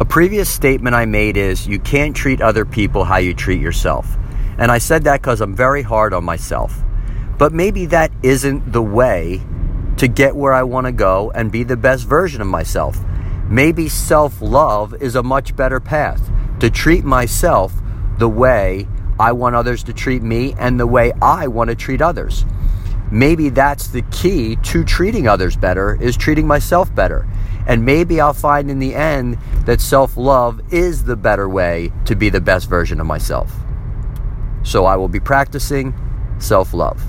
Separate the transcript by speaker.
Speaker 1: A previous statement I made is you can't treat other people how you treat yourself. And I said that because I'm very hard on myself. But maybe that isn't the way to get where I want to go and be the best version of myself. Maybe self love is a much better path to treat myself the way I want others to treat me and the way I want to treat others. Maybe that's the key to treating others better is treating myself better. And maybe I'll find in the end that self love is the better way to be the best version of myself. So I will be practicing self love.